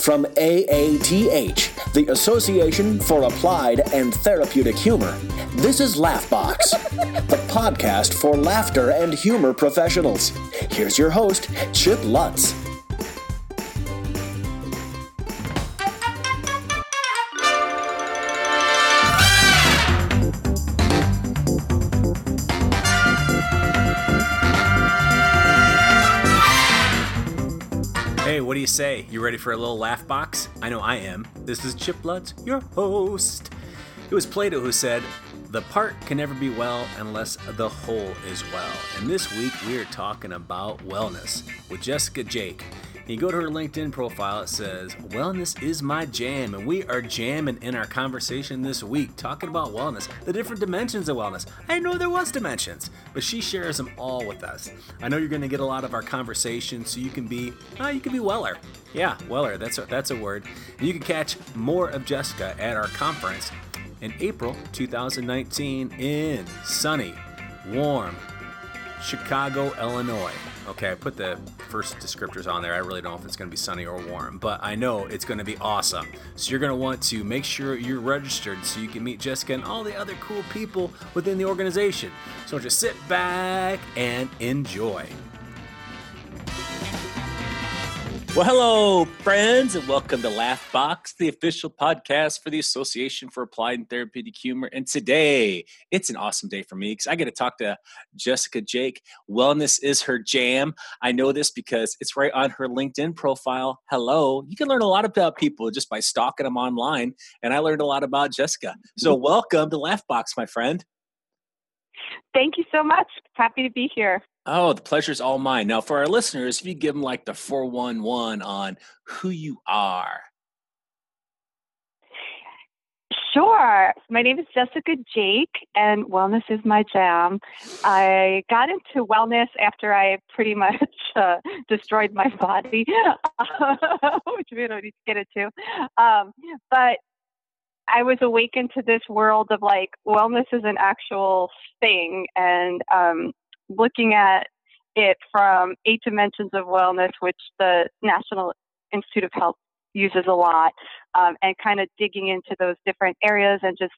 From AATH, the Association for Applied and Therapeutic Humor, this is Laughbox, the podcast for laughter and humor professionals. Here's your host, Chip Lutz. You ready for a little laugh box? I know I am. This is Chip Lutz, your host. It was Plato who said, The part can never be well unless the whole is well. And this week we are talking about wellness with Jessica Jake. You go to her LinkedIn profile, it says, Wellness is my jam. And we are jamming in our conversation this week, talking about wellness, the different dimensions of wellness. I know there was dimensions, but she shares them all with us. I know you're going to get a lot of our conversation so you can be, uh, you can be weller. Yeah, weller, that's a, that's a word. You can catch more of Jessica at our conference in April 2019 in sunny, warm Chicago, Illinois. Okay, I put the first descriptors on there. I really don't know if it's going to be sunny or warm, but I know it's going to be awesome. So you're going to want to make sure you're registered so you can meet Jessica and all the other cool people within the organization. So just sit back and enjoy. Well, hello, friends, and welcome to Laughbox, the official podcast for the Association for Applied and Therapeutic Humor. And today, it's an awesome day for me because I get to talk to Jessica Jake. Wellness is her jam. I know this because it's right on her LinkedIn profile. Hello. You can learn a lot about people just by stalking them online. And I learned a lot about Jessica. So, welcome to Laughbox, my friend. Thank you so much. Happy to be here. Oh, the pleasure's all mine. Now, for our listeners, if you give them like the 411 on who you are. Sure. My name is Jessica Jake, and wellness is my jam. I got into wellness after I pretty much uh, destroyed my body, which we don't need to get into. Um, but I was awakened to this world of like wellness is an actual thing, and um, looking at it from eight dimensions of wellness, which the National Institute of Health uses a lot, um, and kind of digging into those different areas and just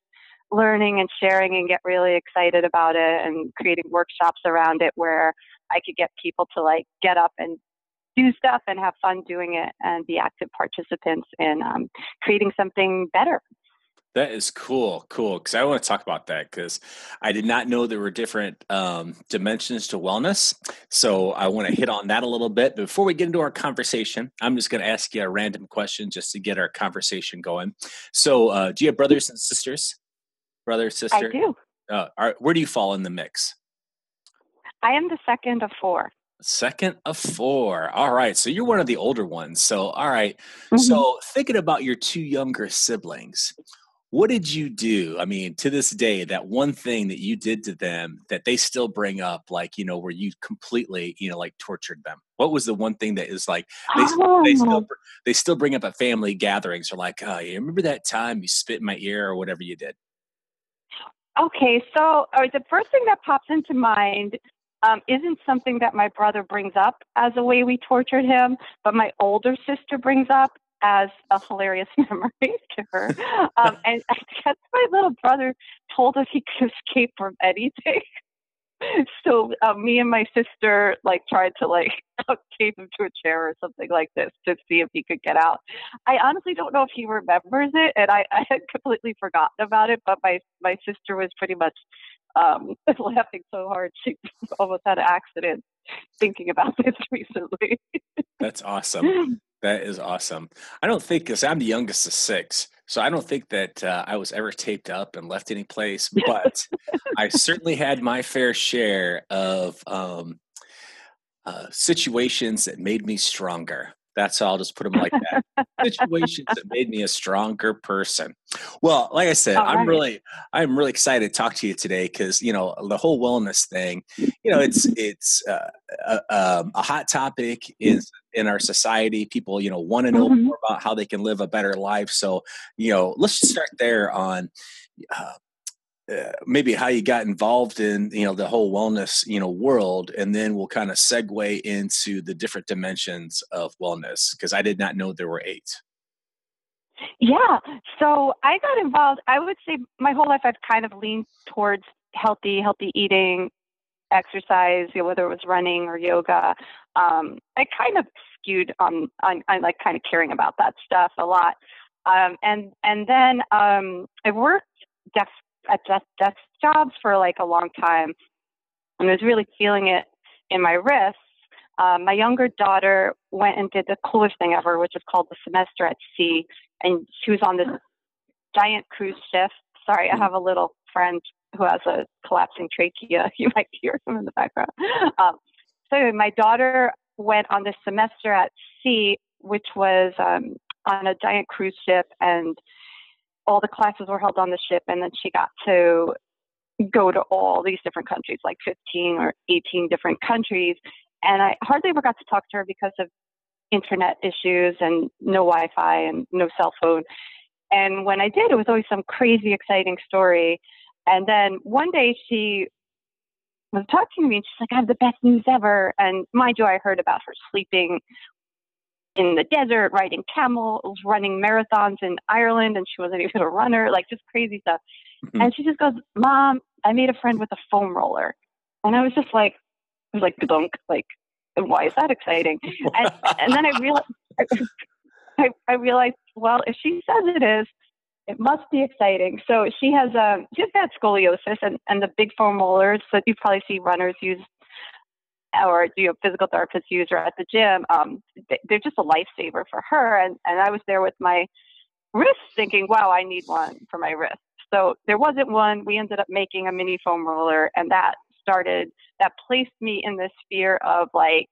learning and sharing and get really excited about it and creating workshops around it where I could get people to like get up and do stuff and have fun doing it and be active participants in um, creating something better that is cool, cool. Because I want to talk about that because I did not know there were different um, dimensions to wellness. So I want to hit on that a little bit. Before we get into our conversation, I'm just going to ask you a random question just to get our conversation going. So, uh, do you have brothers and sisters? Brother, sister? I do. Uh, are, where do you fall in the mix? I am the second of four. Second of four. All right. So you're one of the older ones. So, all right. mm-hmm. So, thinking about your two younger siblings, what did you do i mean to this day that one thing that you did to them that they still bring up like you know where you completely you know like tortured them what was the one thing that is like they, oh. they still they still bring up at family gatherings or like oh you remember that time you spit in my ear or whatever you did okay so uh, the first thing that pops into mind um, isn't something that my brother brings up as a way we tortured him, but my older sister brings up as a hilarious memory to her. Um, and I guess my little brother told us he could escape from anything. so um, me and my sister like tried to like tape him to a chair or something like this to see if he could get out. I honestly don't know if he remembers it, and I, I had completely forgotten about it. But my my sister was pretty much um, laughing so hard she almost had an accident thinking about this recently. That's awesome. That is awesome. I don't think because I'm the youngest of six, so I don't think that uh, I was ever taped up and left any place. But I certainly had my fair share of um, uh, situations that made me stronger. That's all. I'll just put them like that. Situations that made me a stronger person. Well, like I said, I'm really, I'm really excited to talk to you today because you know the whole wellness thing. You know, it's it's uh, a, um, a, hot topic is in our society. People, you know, want to know mm-hmm. more about how they can live a better life. So, you know, let's just start there on. Uh, uh, maybe how you got involved in you know the whole wellness you know world and then we'll kind of segue into the different dimensions of wellness because i did not know there were eight Yeah. So I got involved. I would say my whole life I've kind of leaned towards healthy, healthy eating, exercise, you know, whether it was running or yoga. Um, I kind of skewed on, on, on like kind of caring about that stuff a lot. Um, and and then um, I worked desk at desk, desk jobs for like a long time, and I was really feeling it in my wrists. Um, my younger daughter went and did the coolest thing ever, which is called the semester at sea, and she was on this giant cruise ship. Sorry, I have a little friend who has a collapsing trachea. You might hear him in the background. Um, so my daughter went on this semester at sea, which was um, on a giant cruise ship, and all the classes were held on the ship, and then she got to go to all these different countries, like 15 or 18 different countries. And I hardly ever got to talk to her because of internet issues and no Wi Fi and no cell phone. And when I did, it was always some crazy, exciting story. And then one day she was talking to me and she's like, I have the best news ever. And mind you, I heard about her sleeping in the desert, riding camels, running marathons in Ireland, and she wasn't even a runner, like just crazy stuff. Mm-hmm. And she just goes, Mom, I made a friend with a foam roller. And I was just like, I was like, dunk, like, why is that exciting? And, and then I realized, I, I realized, well, if she says it is, it must be exciting. So she has um she has bad scoliosis and, and the big foam rollers that you probably see runners use or you know physical therapists use or at the gym. Um, they're just a lifesaver for her. And and I was there with my wrist thinking, wow, I need one for my wrist. So there wasn't one. We ended up making a mini foam roller, and that started that placed me in this sphere of like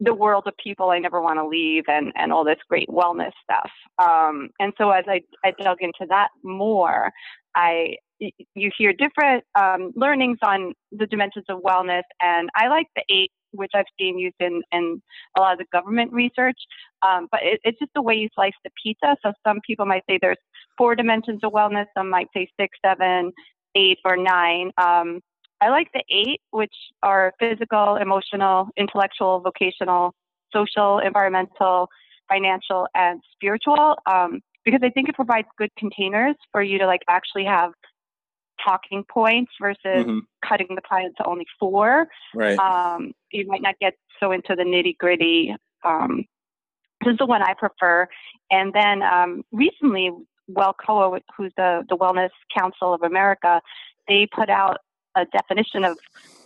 the world of people I never want to leave and, and all this great wellness stuff. Um, and so as I, I dug into that more, I you hear different um, learnings on the dimensions of wellness, and I like the eight, which I've seen used in, in a lot of the government research. Um, but it, it's just the way you slice the pizza. So some people might say there's four dimensions of wellness, some might say six, seven, eight, or nine. Um, I like the eight, which are physical, emotional, intellectual, vocational, social, environmental, financial, and spiritual, um, because I think it provides good containers for you to like actually have talking points versus mm-hmm. cutting the pie into only four. Right. Um, you might not get so into the nitty gritty. Um, this is the one I prefer. And then um, recently, WELCOA, who's the, the Wellness Council of America, they put out a definition of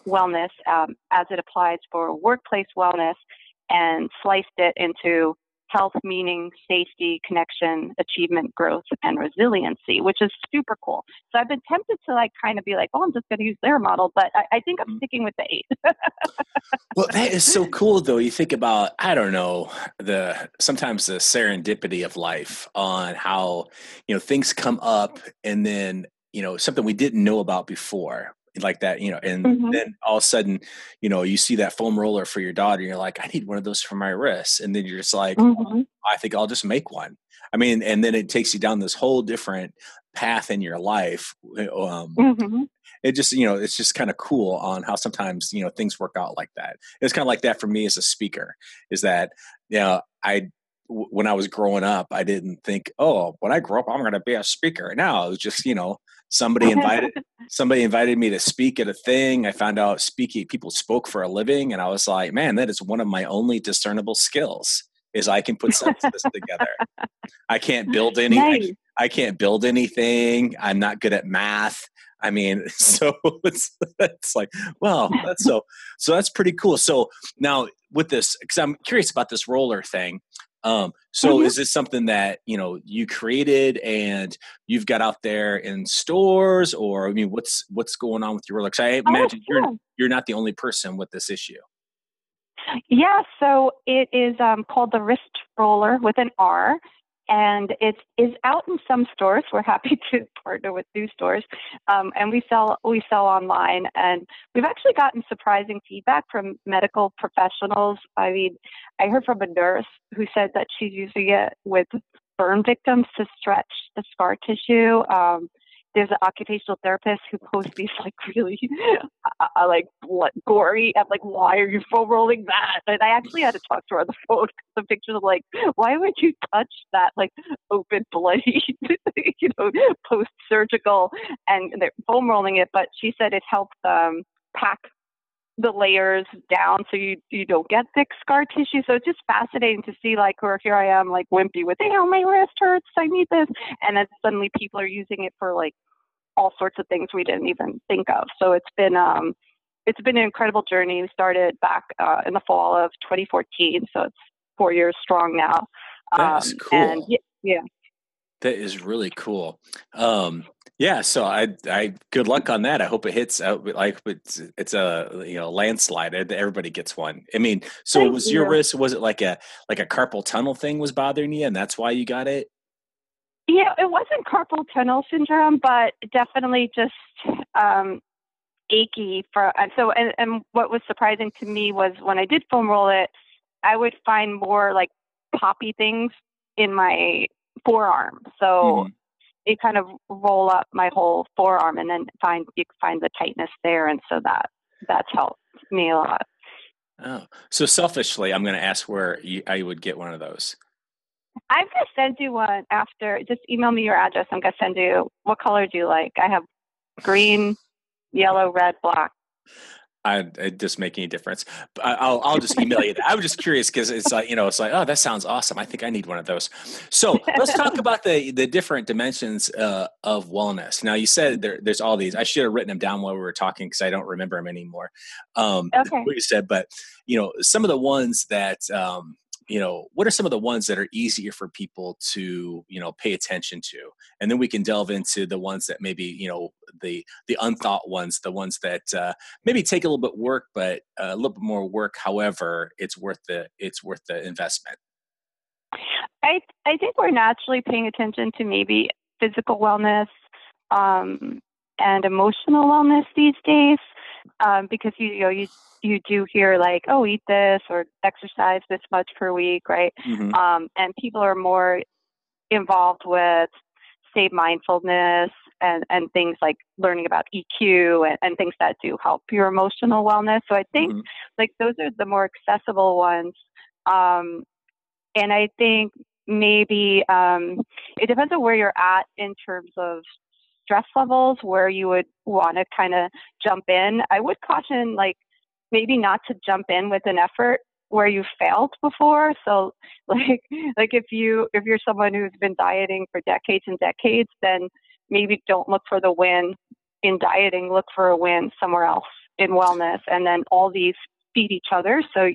wellness um, as it applies for workplace wellness and sliced it into health, meaning, safety, connection, achievement, growth, and resiliency, which is super cool. So I've been tempted to like kind of be like, oh, I'm just going to use their model, but I, I think I'm mm-hmm. sticking with the eight. well, that is so cool, though. You think about, I don't know, the sometimes the serendipity of life on how you know things come up, and then you know something we didn't know about before like that, you know, and mm-hmm. then all of a sudden, you know, you see that foam roller for your daughter, and you're like, I need one of those for my wrists. And then you're just like, mm-hmm. I think I'll just make one. I mean, and then it takes you down this whole different path in your life. Eh, um, mm-hmm. It just, you know, it's just kind of cool on how sometimes, you know, things work out like that. It's kind of like that for me as a speaker is that, you know, I, when I was growing up, I didn't think, oh, when I grow up, I'm going to be a speaker. Now it was just, you know, somebody invited somebody invited me to speak at a thing. I found out speaking people spoke for a living, and I was like, man, that is one of my only discernible skills is I can put sentences together. I can't build any. Nice. I, I, can't build anything. I'm not good at math. I mean, so it's it's like, well, that's so so that's pretty cool. So now with this, because I'm curious about this roller thing. Um, so mm-hmm. is this something that you know you created and you've got out there in stores, or I mean, what's what's going on with your Rolex? I oh, imagine oh, you're you're not the only person with this issue. Yeah, so it is um, called the wrist roller with an R, and it is out in some stores. We're happy to partner with new stores, um, and we sell we sell online. And we've actually gotten surprising feedback from medical professionals. I mean, I heard from a nurse who said that she's using it with burn victims to stretch the scar tissue. Um, there's an occupational therapist who posts these like really uh, like gory and like why are you foam rolling that? And i actually had to talk to her on the phone because the pictures of like why would you touch that like open bloody you know post surgical and they're foam rolling it but she said it helps um pack the layers down so you you don't get thick scar tissue. So it's just fascinating to see like where here I am like wimpy with, oh my wrist hurts, I need this and then suddenly people are using it for like all sorts of things we didn't even think of. So it's been um it's been an incredible journey. We started back uh, in the fall of 2014, so it's four years strong now. That's um, cool. And yeah, yeah, that is really cool. Um, yeah, so I, I, good luck on that. I hope it hits out like it's, it's a you know landslide. Everybody gets one. I mean, so Thank was you. your wrist? Was it like a like a carpal tunnel thing was bothering you, and that's why you got it? Yeah, it wasn't carpal tunnel syndrome, but definitely just um, achy for. And so, and, and what was surprising to me was when I did foam roll it, I would find more like poppy things in my forearm. So. Mm-hmm. it kind of roll up my whole forearm and then find you find the tightness there. And so that that's helped me a lot. Oh so selfishly i'm going to ask where you, i would get one of those. I'm going to send you one after. Just email me your address. I'm going to send you what color do you like? I have green yellow red black I, it doesn't make any difference. I'll, I'll just email you. That. I was just curious because it's like you know, it's like oh, that sounds awesome. I think I need one of those. So let's talk about the the different dimensions uh, of wellness. Now you said there, there's all these. I should have written them down while we were talking because I don't remember them anymore. Um, okay. What you said, but you know, some of the ones that um, you know what are some of the ones that are easier for people to you know pay attention to? And then we can delve into the ones that maybe you know the the unthought ones the ones that uh, maybe take a little bit work but a little bit more work however it's worth the it's worth the investment. I i think we're naturally paying attention to maybe physical wellness um, and emotional wellness these days um, because you, you know you you do hear like oh eat this or exercise this much per week right mm-hmm. um, and people are more involved with say mindfulness and, and things like learning about EQ and, and things that do help your emotional wellness. So I think mm-hmm. like those are the more accessible ones. Um, and I think maybe um, it depends on where you're at in terms of stress levels where you would want to kind of jump in. I would caution like maybe not to jump in with an effort where you failed before. So like like if you if you're someone who's been dieting for decades and decades, then maybe don't look for the win in dieting, look for a win somewhere else in wellness and then all these feed each other so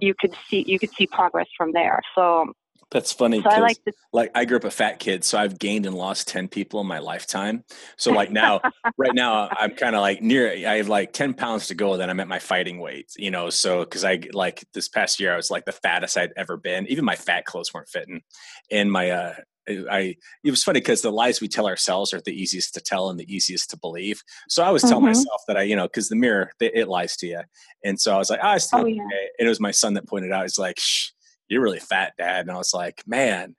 you could see you could see progress from there. So that's funny. So I like, to- like I grew up a fat kid, so I've gained and lost ten people in my lifetime. So like now, right now, I'm kind of like near. I have like ten pounds to go. Then I'm at my fighting weight. You know, so because I like this past year, I was like the fattest I'd ever been. Even my fat clothes weren't fitting, and my uh, I it was funny because the lies we tell ourselves are the easiest to tell and the easiest to believe. So I was telling mm-hmm. myself that I, you know, because the mirror it, it, lies to you, and so I was like, oh, I still oh, yeah. okay. And it was my son that pointed out. He's like, Shh, you're really fat, dad. And I was like, man,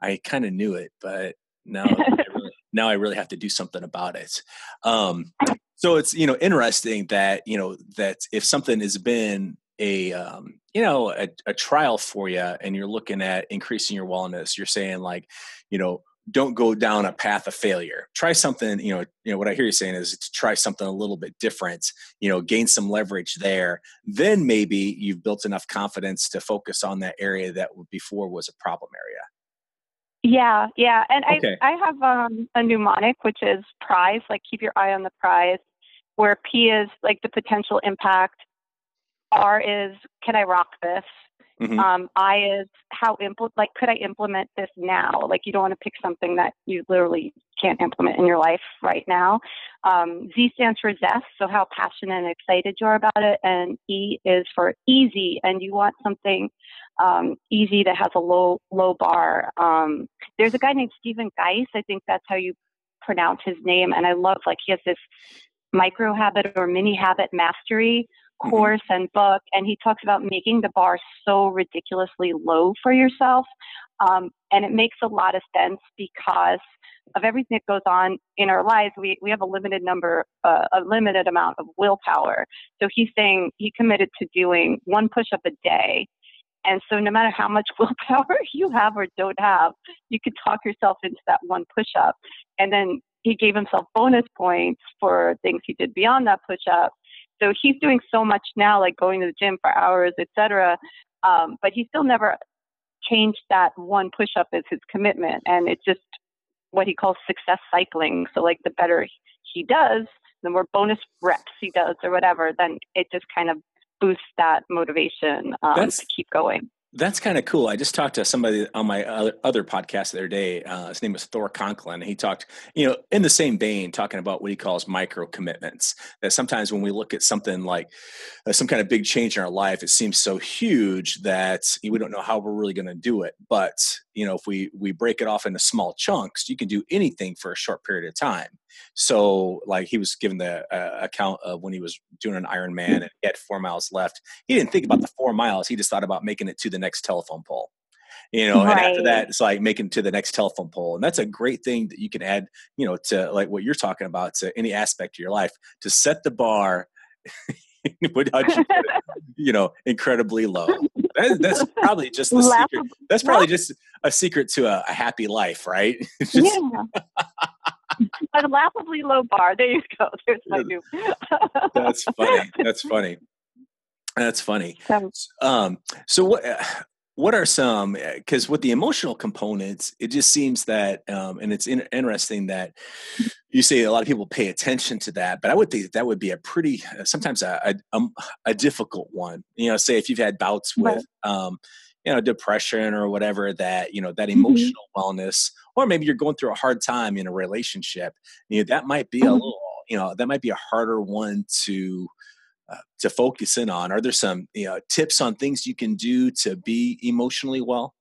I kind of knew it, but now, I really, now I really have to do something about it. Um, so it's, you know, interesting that, you know, that if something has been a, um, you know, a, a trial for you and you're looking at increasing your wellness, you're saying like, you know, don't go down a path of failure. Try something you know you know what i hear you saying is to try something a little bit different you know gain some leverage there. Then maybe you've built enough confidence to focus on that area that before was a problem area. Yeah yeah and okay. i i have um, a mnemonic which is prize like keep your eye on the prize where p is like the potential impact r is can i rock this Mm-hmm. Um, I is how impl- like could I implement this now? Like you don't want to pick something that you literally can't implement in your life right now. Um, Z stands for zest, so how passionate and excited you are about it, and E is for easy, and you want something um, easy that has a low low bar. Um, there's a guy named Stephen Guise. I think that's how you pronounce his name, and I love like he has this micro habit or mini habit mastery. Course mm-hmm. and book, and he talks about making the bar so ridiculously low for yourself. Um, and it makes a lot of sense because of everything that goes on in our lives, we, we have a limited number, uh, a limited amount of willpower. So he's saying he committed to doing one push up a day. And so no matter how much willpower you have or don't have, you can talk yourself into that one push up. And then he gave himself bonus points for things he did beyond that push up. So he's doing so much now, like going to the gym for hours, etc. Um, but he still never changed that one push up as his commitment. And it's just what he calls success cycling. So like the better he does, the more bonus reps he does or whatever, then it just kind of boosts that motivation um, to keep going. That's kind of cool. I just talked to somebody on my other, podcast the other day. Uh, his name was Thor Conklin. He talked, you know, in the same vein, talking about what he calls micro commitments. That sometimes when we look at something like uh, some kind of big change in our life, it seems so huge that we don't know how we're really going to do it. But you know, if we we break it off into small chunks, you can do anything for a short period of time. So, like he was given the uh, account of when he was doing an Ironman and he had four miles left. He didn't think about the four miles. He just thought about making it to the next telephone pole. You know, right. and after that, it's like making to the next telephone pole, and that's a great thing that you can add. You know, to like what you're talking about to any aspect of your life to set the bar. you know, incredibly low. That, that's probably just the secret. That's probably just a secret to a, a happy life, right? just, yeah a laughably low bar. There you go. There's my new. That's funny. That's funny. That's funny. Um, so what? What are some? Because with the emotional components, it just seems that, um, and it's in, interesting that you say a lot of people pay attention to that. But I would think that, that would be a pretty, sometimes a, a, um, a difficult one. You know, say if you've had bouts with. Right. Um, you know depression or whatever that you know that mm-hmm. emotional mm-hmm. wellness or maybe you're going through a hard time in a relationship you know that might be mm-hmm. a little you know that might be a harder one to to focus in on? Are there some you know tips on things you can do to be emotionally well?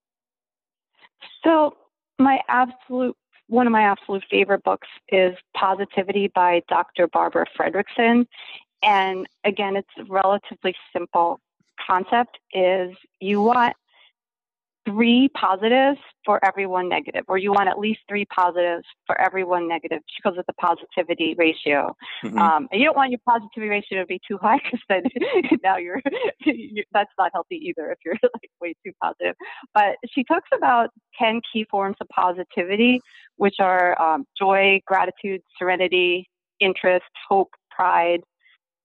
So my absolute one of my absolute favorite books is positivity by dr barbara fredrickson. And again it's a relatively simple concept is you want three positives for every one negative, or you want at least three positives for every one negative because of the positivity ratio. Mm-hmm. Um, and you don't want your positivity ratio to be too high because then now you're, you, that's not healthy either if you're like way too positive. But she talks about 10 key forms of positivity, which are um, joy, gratitude, serenity, interest, hope, pride,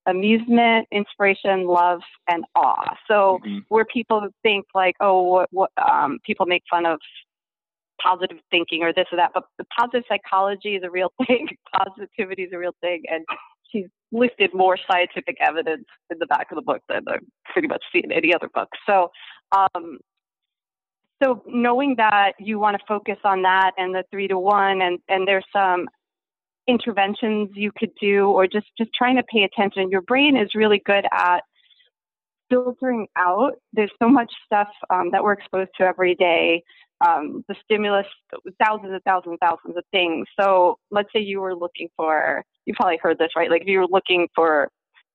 amusement, inspiration, love, and awe. So mm-hmm. where people think like, oh, what, what um, people make fun of positive thinking or this or that, but the positive psychology is a real thing. Positivity is a real thing, and she's listed more scientific evidence in the back of the book than I pretty much see in any other book. So. Um, so knowing that you want to focus on that and the three to one and, and there's some interventions you could do or just just trying to pay attention. Your brain is really good at filtering out. There's so much stuff um, that we're exposed to every day um, the stimulus thousands and thousands and thousands of things. So let's say you were looking for you probably heard this right? Like if you were looking for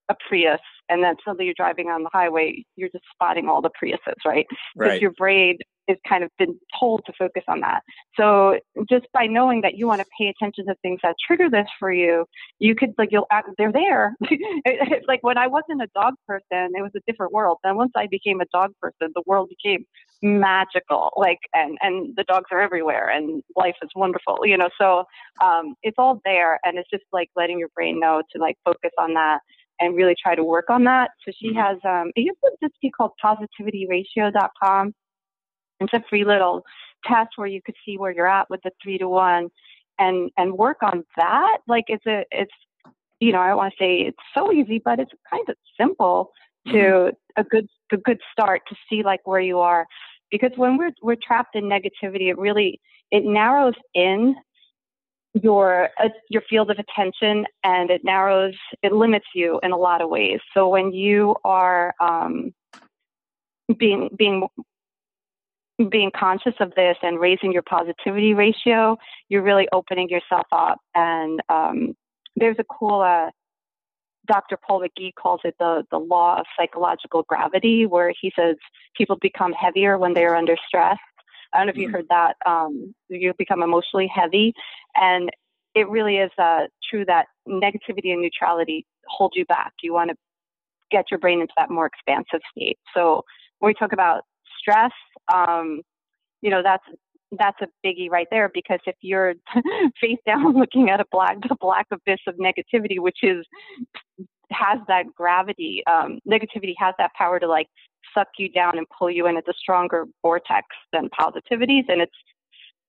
a prius and then suddenly you're driving on the highway you're just spotting all the priuses right because right. your brain is kind of been told to focus on that. So just by knowing that you want to pay attention to things that trigger this for you, you could like you'll they're there. like when I wasn't a dog person, it was a different world. Then once I became a dog person, the world became magical. Like and and the dogs are everywhere and life is wonderful. You know, so um, it's all there, and it's just like letting your brain know to like focus on that and really try to work on that. So she mm-hmm. has um, it used to just be called positivityratio.com it's a free little test where you could see where you're at with the three to one and and work on that. Like it's a it's you know, I want to say it's so easy, but it's kind of simple to mm-hmm. a good a good start to see like where you are. Because when we're we're trapped in negativity, it really it narrows in your uh, your field of attention and it narrows it limits you in a lot of ways. So when you are um, being being being conscious of this and raising your positivity ratio, you're really opening yourself up. And um, there's a cool, uh, Dr. Paul McGee calls it the, the law of psychological gravity, where he says people become heavier when they're under stress. I don't know if you mm-hmm. heard that. Um, you become emotionally heavy. And it really is uh, true that negativity and neutrality hold you back. You want to get your brain into that more expansive state. So when we talk about stress, um, you know, that's that's a biggie right there because if you're face down looking at a black the black abyss of negativity, which is has that gravity, um, negativity has that power to like suck you down and pull you in. It's a stronger vortex than positivities, and it's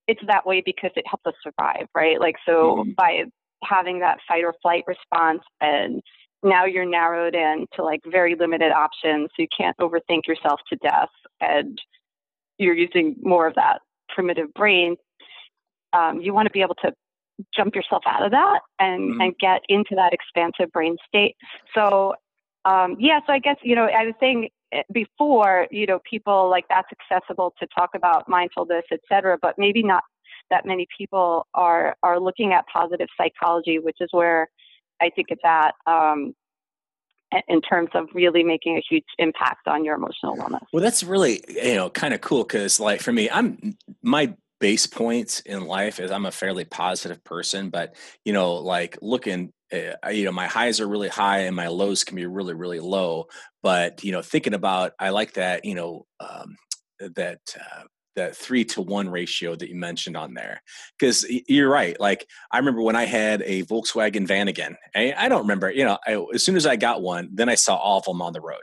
it's that way because it helps us survive, right? Like so mm-hmm. by having that fight or flight response and now you're narrowed in to like very limited options so you can't overthink yourself to death and you're using more of that primitive brain um, you want to be able to jump yourself out of that and mm-hmm. and get into that expansive brain state so um, yeah so i guess you know i was saying before you know people like that's accessible to talk about mindfulness et cetera but maybe not that many people are are looking at positive psychology which is where I think it's at um, in terms of really making a huge impact on your emotional wellness. Well, that's really you know kind of cool because like for me, I'm my base points in life is I'm a fairly positive person, but you know like looking you know my highs are really high and my lows can be really really low but you know thinking about i like that you know um, that uh, that three to one ratio that you mentioned on there because you're right like i remember when i had a volkswagen vanagon I, I don't remember you know I, as soon as i got one then i saw all of them on the road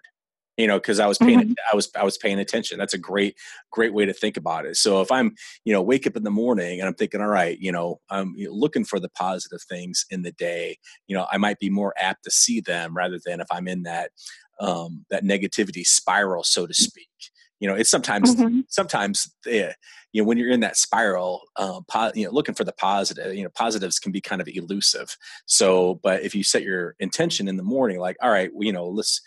you know because i was paying mm-hmm. i was i was paying attention that's a great great way to think about it so if i'm you know wake up in the morning and i'm thinking all right you know i'm looking for the positive things in the day you know i might be more apt to see them rather than if i'm in that um, that negativity spiral so to speak you know it's sometimes mm-hmm. sometimes uh, you know when you're in that spiral um, po- you know looking for the positive you know positives can be kind of elusive so but if you set your intention in the morning like all right well, you know let's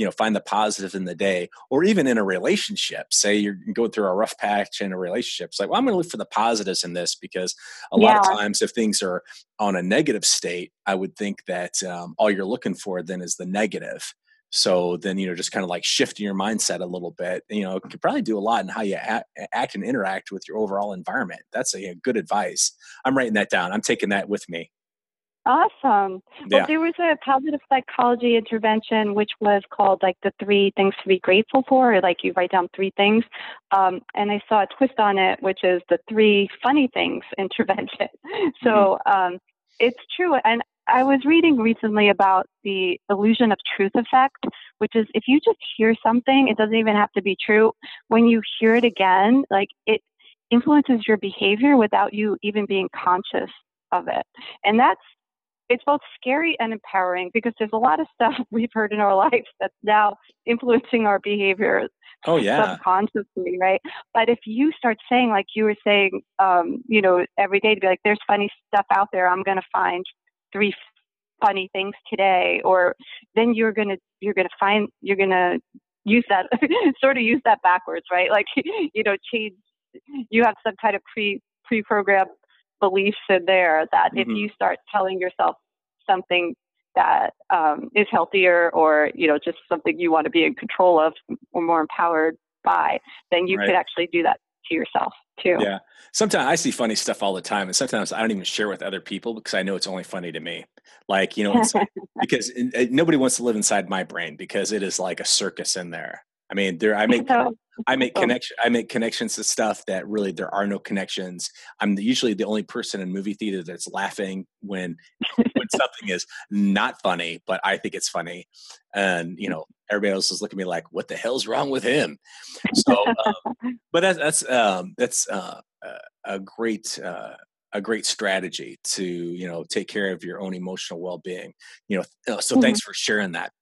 you know find the positive in the day or even in a relationship say you're going through a rough patch in a relationship it's like well i'm going to look for the positives in this because a yeah. lot of times if things are on a negative state i would think that um, all you're looking for then is the negative so then, you know, just kind of like shifting your mindset a little bit, you know, could probably do a lot in how you act, act and interact with your overall environment. That's a, a, good advice. I'm writing that down. I'm taking that with me. Awesome. Yeah. Well, there was a positive psychology intervention which was called like the three things to be grateful for, or like you write down three things. Um, and I saw a twist on it, which is the three funny things intervention. So mm-hmm. um, it's true. And I was reading recently about the illusion of truth effect, which is if you just hear something, it doesn't even have to be true. When you hear it again, like it influences your behavior without you even being conscious of it. And that's it's both scary and empowering because there's a lot of stuff we've heard in our lives that's now influencing our behavior oh yeah. subconsciously right? But if you start saying like you were saying um, you know every day to be like there's funny stuff out there. I'm going to find three funny things today or then you're going to you're going to find you're going to use that sort of use that backwards right? Like you know change you have some kind of pre pre-programmed beliefs in there that mm-hmm. if you start telling yourself something that um, is healthier or you know just something you want to be in control of or more empowered by then you right. could actually do that to yourself too. Yeah. Sometimes I see funny stuff all the time, and sometimes I don't even share with other people because I know it's only funny to me. Like you know, because nobody wants to live inside my brain because it is like a circus in there. I mean, there I make I make connection I make connections to stuff that really there are no connections. I'm usually the only person in movie theater that's laughing when when something is not funny, but I think it's funny. And you know, everybody else is looking at me like, "What the hell's wrong with him?" So, um, but that's that's um, that's uh, a great. Uh, a great strategy to you know take care of your own emotional well-being you know so mm-hmm. thanks for sharing that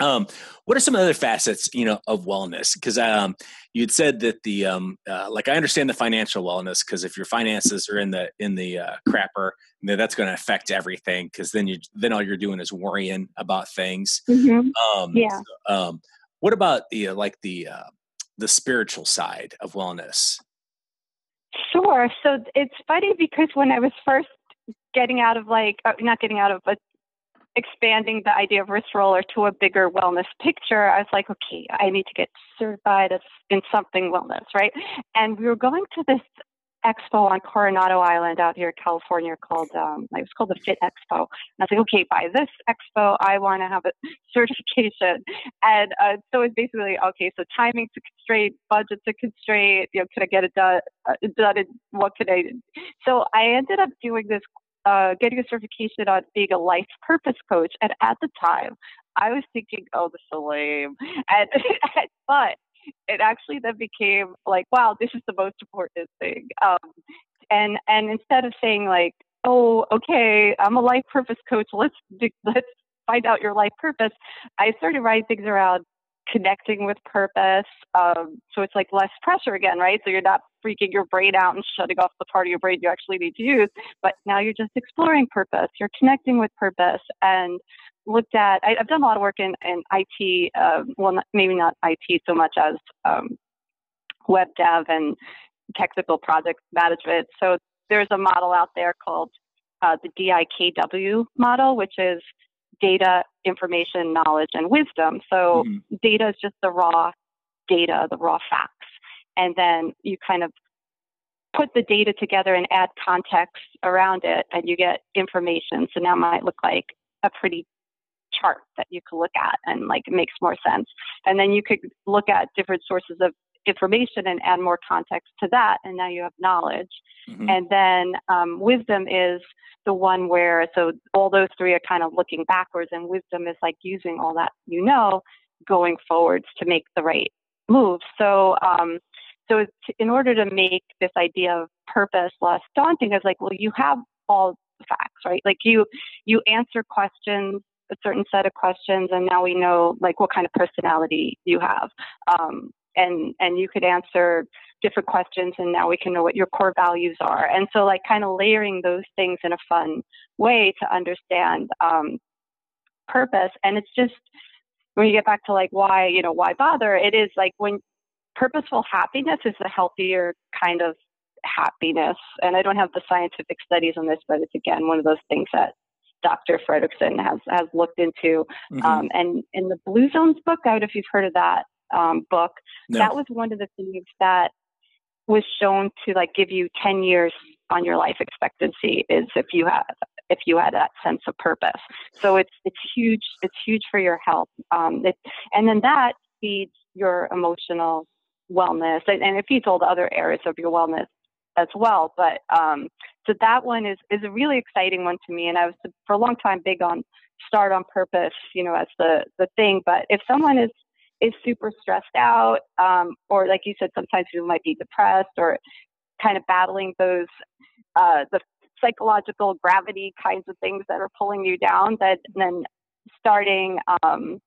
um, what are some other facets, you know, of wellness? Because um, you'd said that the um, uh, like I understand the financial wellness because if your finances are in the in the uh, crapper, then that's going to affect everything. Because then you then all you're doing is worrying about things. Mm-hmm. Um, yeah. So, um, what about the uh, like the uh, the spiritual side of wellness? Sure. So it's funny because when I was first getting out of like uh, not getting out of but expanding the idea of wrist roller to a bigger wellness picture, I was like, okay, I need to get certified in something wellness, right? And we were going to this expo on Coronado Island out here in California called um, it was called the Fit Expo. And I was like, okay, by this expo, I want to have a certification. And uh, so it's basically okay. So timing's a constraint, budget's a constraint. You know, can I get it done? Uh, done? What can I? Do? So I ended up doing this. Uh, getting a certification on being a life purpose coach, and at the time, I was thinking, "Oh, this is lame," and but it actually then became like, wow, this is the most important thing. Um, and and instead of saying like, oh, okay, I'm a life purpose coach, let's let's find out your life purpose, I started writing things around connecting with purpose. Um, so it's like less pressure again, right? So you're not freaking your brain out and shutting off the part of your brain you actually need to use, but now you're just exploring purpose. You're connecting with purpose and looked at, I, have done a lot of work in, in IT, um, well, not, maybe not IT so much as um, web dev and technical project management. So there's a model out there called uh, the DIKW model, which is data, information, knowledge, and wisdom. So mm-hmm. data is just the raw data, the raw facts. And then you kind of put the data together and add context around it, and you get information. So now it might look like a pretty chart that you could look at and like it makes more sense. And then you could look at different sources of information and add more context to that, and now you have knowledge. Mm-hmm. And then um, wisdom is the one where, so all those three are kind of looking backwards, and wisdom is like using all that you know going forwards to make the right move. So, um, so in order to make this idea of purpose less daunting, is like, well, you have all the facts, right? Like you, you answer questions a certain set of questions and now we know like what kind of personality you have. Um, and and you could answer different questions and now we can know what your core values are. And so like kind of layering those things in a fun way to understand um, purpose. And it's just when you get back to like why you know why bother? It is like when purposeful happiness is a healthier kind of happiness and i don't have the scientific studies on this but it's again one of those things that Dr. Fredrickson has has looked into. Mm-hmm. Um, and in the Blue Zones book, I don't know if you've heard of that um, book. No. That was one of the things that was shown to like give you 10 years on your life expectancy is if you have if you had that sense of purpose. So it's it's huge. It's huge for your health. Um, it, and then that feeds your emotional wellness, and, and feeds all the other areas of your wellness as well. But um, so that one is is a really exciting one to me, and I was for a long time big on start on purpose, you know, as the the thing. But if someone is is super stressed out, um, or like you said, sometimes people might be depressed or kind of battling those uh, the psychological gravity kinds of things that are pulling you down. That then starting um,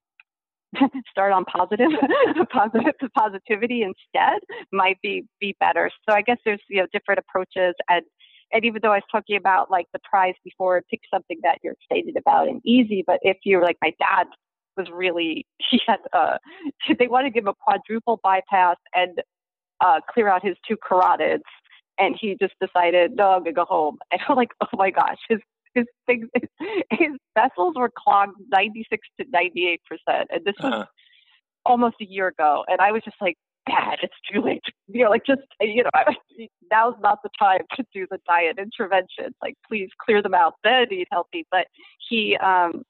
start on positive positive positivity instead might be be better. So i guess there's you know different approaches. And and even though i was talking about like the prize before pick something that you're excited about and easy. But if you're like my dad was really he had uh they wanted to give him a quadruple bypass and uh clear out his two carotids. And he just decided no i'm gonna go home. And i'm like oh my gosh his his things, his vessels were clogged 96 to 98 percent, and this was uh-huh. almost a year ago. And I was just like, Dad, it's too late. You know, like just you know, I, now's not the time to do the diet intervention. Like, please clear them out. Then eat healthy. But he, um,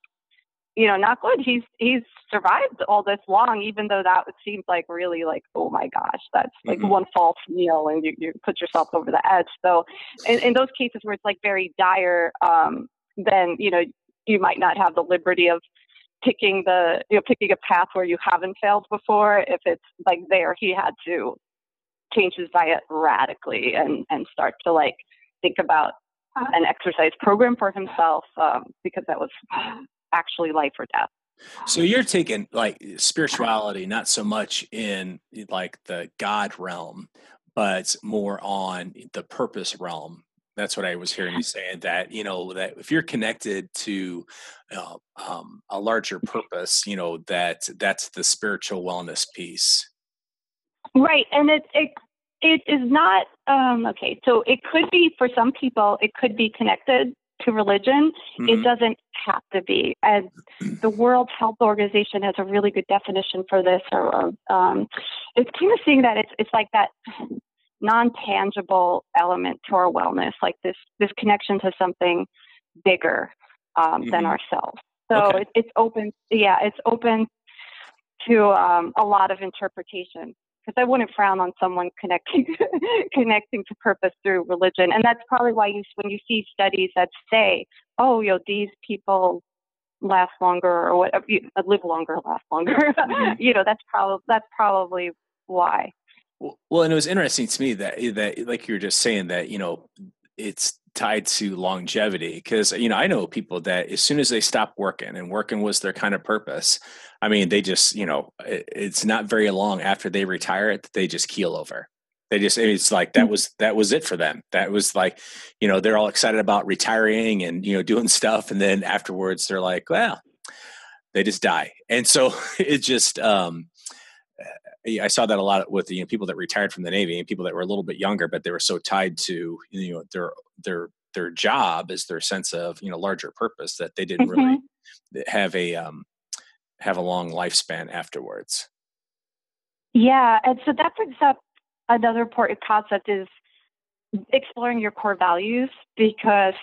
you know, not good. He's he's survived all this long, even though that seems like really like, oh my gosh, that's like mm-hmm. one false meal and you, you put yourself over the edge. So in, in those cases where it's like very dire, um, then, you know, you might not have the liberty of picking the you know, picking a path where you haven't failed before. If it's like there, he had to change his diet radically and, and start to like think about an exercise program for himself um, because that was actually life or death. So you're taking like spirituality, not so much in like the God realm, but more on the purpose realm. That's what I was hearing you saying. That you know that if you're connected to uh, um, a larger purpose, you know that that's the spiritual wellness piece. Right, and it it it is not um, okay. So it could be for some people. It could be connected to religion. Mm-hmm. It doesn't have to be. And the World Health Organization has a really good definition for this. Or um, it's kind of seeing that it's it's like that non-tangible element to our wellness, like this this connection to something bigger um, mm-hmm. than ourselves. So okay. it, it's open, yeah, it's open to um, a lot of interpretation. Because I wouldn't frown on someone connecting connecting to purpose through religion, and that's probably why you when you see studies that say, "Oh, you know, these people last longer or what live longer, last longer," mm-hmm. you know, that's probably that's probably why. Well, and it was interesting to me that that like you were just saying that you know it's tied to longevity because you know I know people that as soon as they stop working and working was their kind of purpose, I mean they just you know it, it's not very long after they retire that they just keel over. They just it's like that mm. was that was it for them. That was like you know they're all excited about retiring and you know doing stuff, and then afterwards they're like, well, they just die, and so it just um I saw that a lot with you know people that retired from the Navy and people that were a little bit younger, but they were so tied to you know their their their job as their sense of you know larger purpose that they didn't mm-hmm. really have a um, have a long lifespan afterwards. Yeah, and so that brings up another important concept is exploring your core values because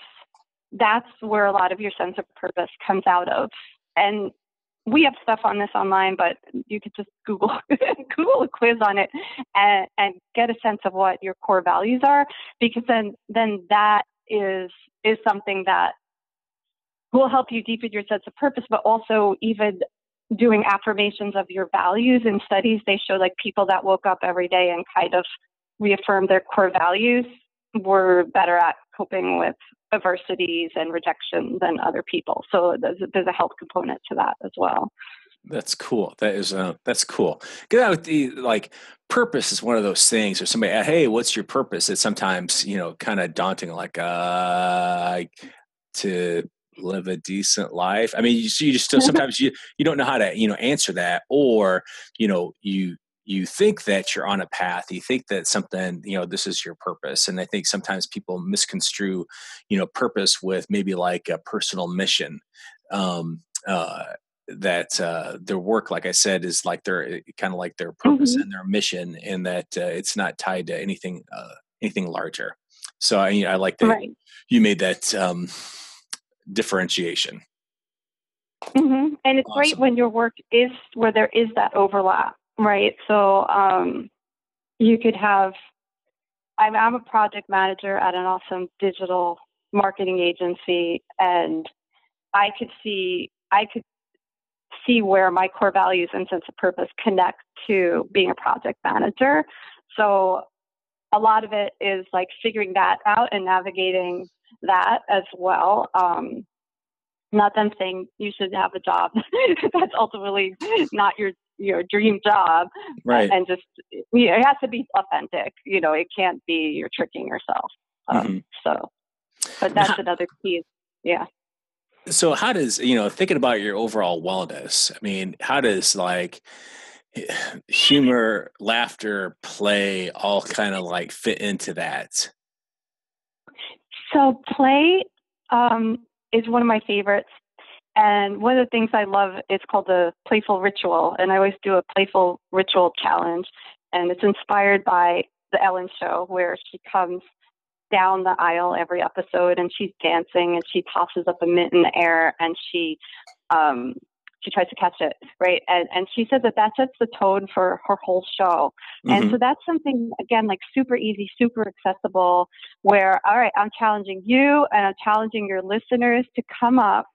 that's where a lot of your sense of purpose comes out of. And we have stuff on this online, but you could just Google Google a quiz on it and, and get a sense of what your core values are, because then then that is is something that will help you deepen your sense of purpose, but also even doing affirmations of your values in studies they show like people that woke up every day and kind of reaffirmed their core values were better at coping with adversities and rejection than other people. So there's, there's a health component to that as well. That's cool. That is uh, that's cool. Get out with the like purpose is one of those things. Or somebody, hey, what's your purpose? It's sometimes you know kind of daunting. Like uh, to live a decent life. I mean, you, you just sometimes you you don't know how to you know answer that, or you know you you think that you're on a path you think that something you know this is your purpose and i think sometimes people misconstrue you know purpose with maybe like a personal mission um uh that uh, their work, like I said, is like their eh, kind of like their purpose mm-hmm. and their mission, and that uh, it's not tied to anything uh, anything larger. So I, I like that right. you made that um, differentiation. Mm-hmm. And it's awesome. great when your work is where there is that overlap right? So um, you could have, I'm, I'm a project manager at an awesome digital marketing agency, and I could see, I could see where my core values and sense of purpose connect to being a project manager. So a lot of it is like figuring that out and navigating that as well. Um, not them saying you should have a job that's ultimately not your your dream job right. and just you know, it has to be authentic you know it can't be you're tricking yourself um, mm-hmm. so but that's how, another key yeah. So how does you know thinking about your overall wellness i mean how does like humor laughter play all kind of like fit into that? So play um, is one of my favorites and one of the things I love is called the playful ritual. And I always do a playful ritual challenge. And it's inspired by the Ellen show where she comes down the aisle every episode and she's dancing and she tosses up a mitt in the air and she um she tries to catch it right and and she says that that sets the tone for her whole show mm-hmm. and so that's something again like super easy super accessible where all right i'm challenging you and i'm challenging your listeners to come up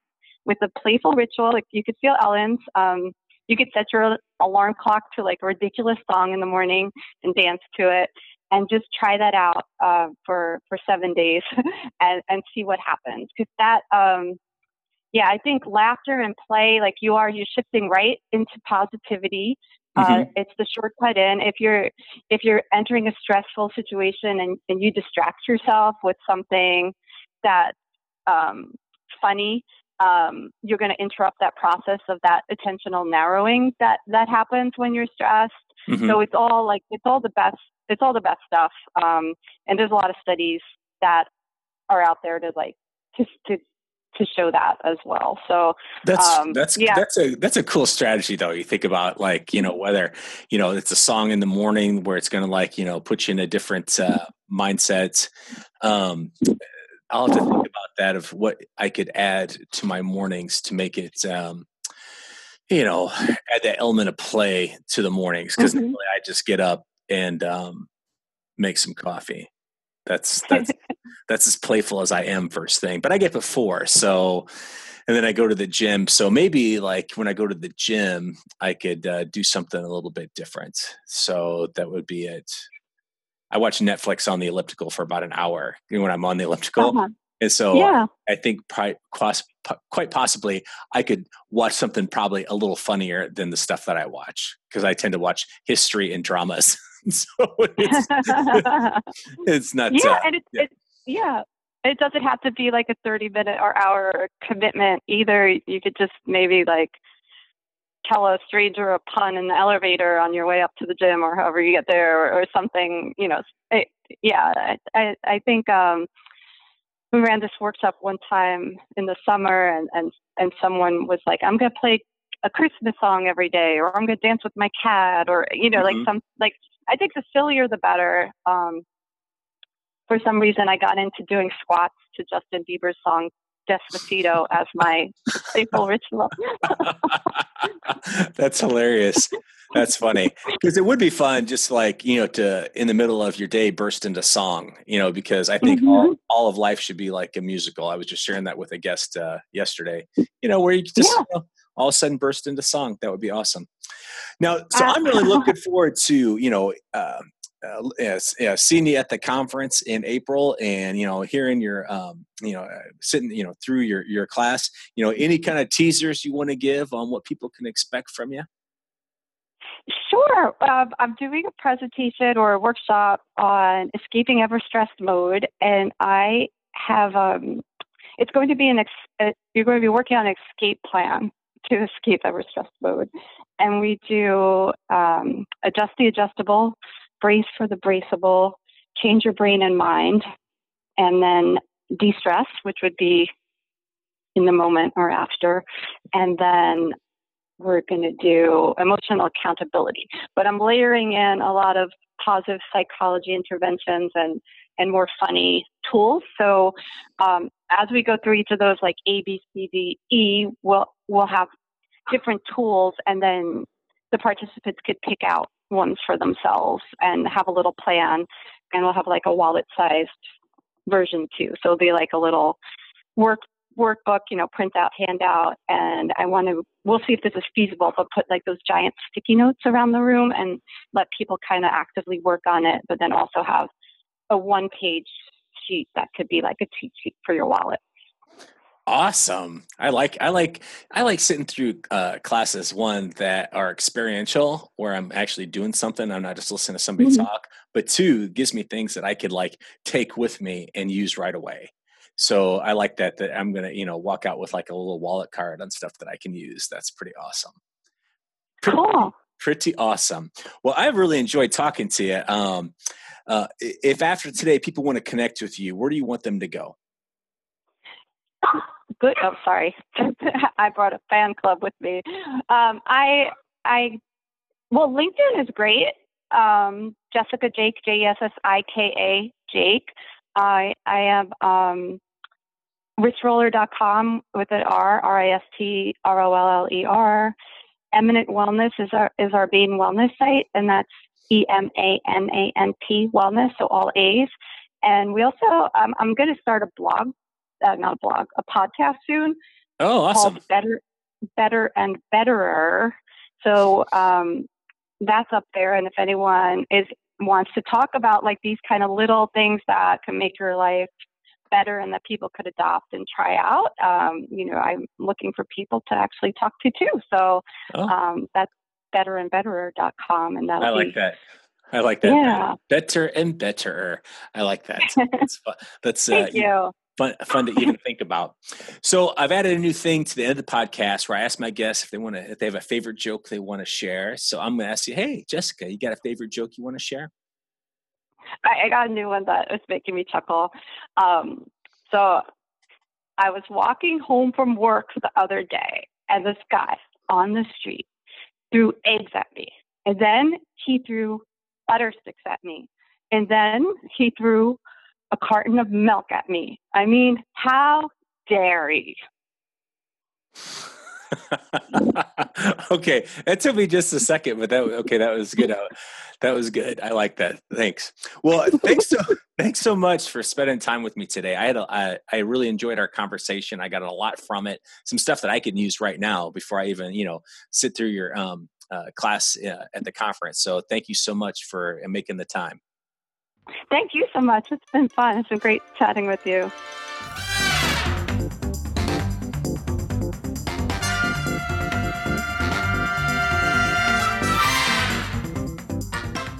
with a playful ritual. Like you could feel Ellen's. Um, you could set your alarm clock to like a ridiculous song in the morning and dance to it, and just try that out uh, for for seven days and and see what happens. Because that, um, yeah, I think laughter and play, like you are, you're shifting right into positivity. Uh, mm-hmm. it's the shortcut in. If you're if you're entering a stressful situation and, and you distract yourself with something that's um, funny, um, you're going to interrupt that process of that attentional narrowing that that happens when you're stressed. Mm-hmm. So it's all like it's all the best. It's all the best stuff. Um, and there's a lot of studies that are out there to like to to to show that as well. So that's um, that's yeah. that's a that's a cool strategy though. You think about like you know whether you know it's a song in the morning where it's going to like you know put you in a different uh, mindset. Um, I'll have to think about that of what I could add to my mornings to make it um, you know add that element of play to the mornings because mm-hmm. I just get up and um, make some coffee. That's that's that's as playful as I am first thing. But I get before, so and then I go to the gym. So maybe like when I go to the gym, I could uh, do something a little bit different. So that would be it. I watch Netflix on the elliptical for about an hour when I'm on the elliptical. Uh-huh. And so yeah. I think quite possibly I could watch something probably a little funnier than the stuff that I watch because I tend to watch history and dramas. so it's, it's not. Yeah, uh, and it's, yeah. It's, yeah. It doesn't have to be like a 30 minute or hour commitment either. You could just maybe like tell a stranger a pun in the elevator on your way up to the gym or however you get there or, or something, you know. It, yeah, I, I think um, we ran this workshop one time in the summer and, and, and someone was like, I'm going to play a Christmas song every day or I'm going to dance with my cat or, you know, mm-hmm. like some, like, I think the sillier the better. Um, for some reason, I got into doing squats to Justin Bieber's song Despacito as my playful ritual. That's hilarious. That's funny because it would be fun, just like you know, to in the middle of your day burst into song. You know, because I think mm-hmm. all, all of life should be like a musical. I was just sharing that with a guest uh, yesterday. You know, where you just yeah. you know, all of a sudden burst into song. That would be awesome. Now, so uh, I'm really looking forward to you know. Uh, uh, yeah, seeing you at the conference in April, and you know, hearing your, um, you know, uh, sitting, you know, through your your class. You know, any kind of teasers you want to give on what people can expect from you? Sure. Um, I'm doing a presentation or a workshop on escaping ever stressed mode, and I have um, it's going to be an ex- uh, you're going to be working on an escape plan to escape ever stressed mode, and we do um, adjust the adjustable brace for the braceable, change your brain and mind, and then de stress, which would be in the moment or after. And then we're going to do emotional accountability. But I'm layering in a lot of positive psychology interventions and and more funny tools. So um, as we go through each of those, like A, B, C, D, E, we'll we'll have different tools, and then the participants could pick out ones for themselves and have a little plan. And we'll have like a wallet sized version too. So it'll be like a little work workbook, you know, print out, handout. And I want to, we'll see if this is feasible, but put like those giant sticky notes around the room and let people kind of actively work on it, but then also have a one page sheet that could be like a cheat sheet for your wallet. Awesome. I like I like I like sitting through uh, classes one that are experiential where I'm actually doing something. I'm not just listening to somebody mm-hmm. talk, but two gives me things that I could like take with me and use right away. So I like that that I'm gonna you know walk out with like a little wallet card on stuff that I can use. That's pretty awesome. Pretty, cool. Pretty awesome. Well, I've really enjoyed talking to you. Um, uh, if after today people want to connect with you, where do you want them to go? Good. Oh, sorry. I brought a fan club with me. Um, I, I, well, LinkedIn is great. Um, Jessika Jake, J E S S I K A Jake. I, I am um, ristroller.com with an R, R I S T R O L L E R. Emanant Wellness is our is our Bain Wellness site, and that's E M A N A N T Wellness, so all A's. And we also, um, I'm going to start a blog uh, not a blog, a podcast soon. Oh, awesome! Better, Better and Betterer. So um, that's up there, and if anyone is wants to talk about like these kind of little things that can make your life better and that people could adopt and try out, um, you know, I'm looking for people to actually talk to too. So oh. um, that's betterandbetterer.com, and that I like that. I like that. Yeah. Better and better. I like that. That's, that's uh, Thank you fun fun to even think about. So I've added a new thing to the end of the podcast where I ask my guests if they want to if they have a favorite joke they want to share. So I'm going to ask you, hey Jessika, you got a favorite joke you want to share? I, got a new one that was making me chuckle. Um, so I was walking home from work the other day, and this guy on the street threw eggs at me. And then he threw butter sticks at me. And then he threw a carton of milk at me. I mean, how dare he? okay, that took me just a second, but that okay, that was good. Uh, that was good. I like that. Thanks. Well, thanks so thanks so much for spending time with me today. I had a, I, I really enjoyed our conversation. I got a lot from it. Some stuff that I can use right now before I even you know sit through your um, uh, class uh, at the conference. So thank you so much for making the time. Thank you so much. It's been fun. It's been great chatting with you.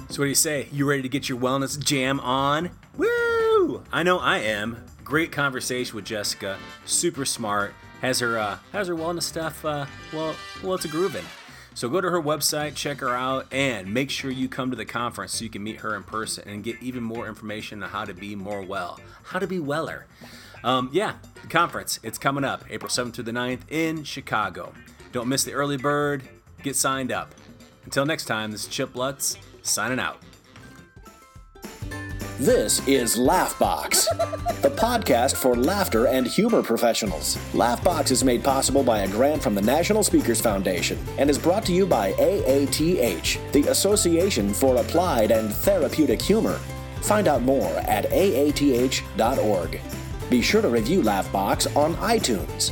So, what do you say? You ready to get your wellness jam on? Woo! I know I am. Great conversation with Jessika. Super smart. Has her uh, has her wellness stuff. Uh, well, well, it's a grooving. So go to her website, check her out, and make sure you come to the conference so you can meet her in person and get even more information on how to be more well, how to be weller. Um, yeah, the conference, it's coming up April 7th through the 9th in Chicago. Don't miss the early bird, get signed up. Until next time, this is Chip Lutz signing out. This is Laughbox, the podcast for laughter and humor professionals. Laughbox is made possible by a grant from the National Speakers Foundation and is brought to you by AATH, the Association for Applied and Therapeutic Humor. Find out more at aath.org. Be sure to review Laughbox on iTunes.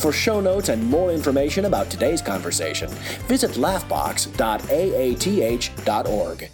For show notes and more information about today's conversation, visit laughbox.aath.org.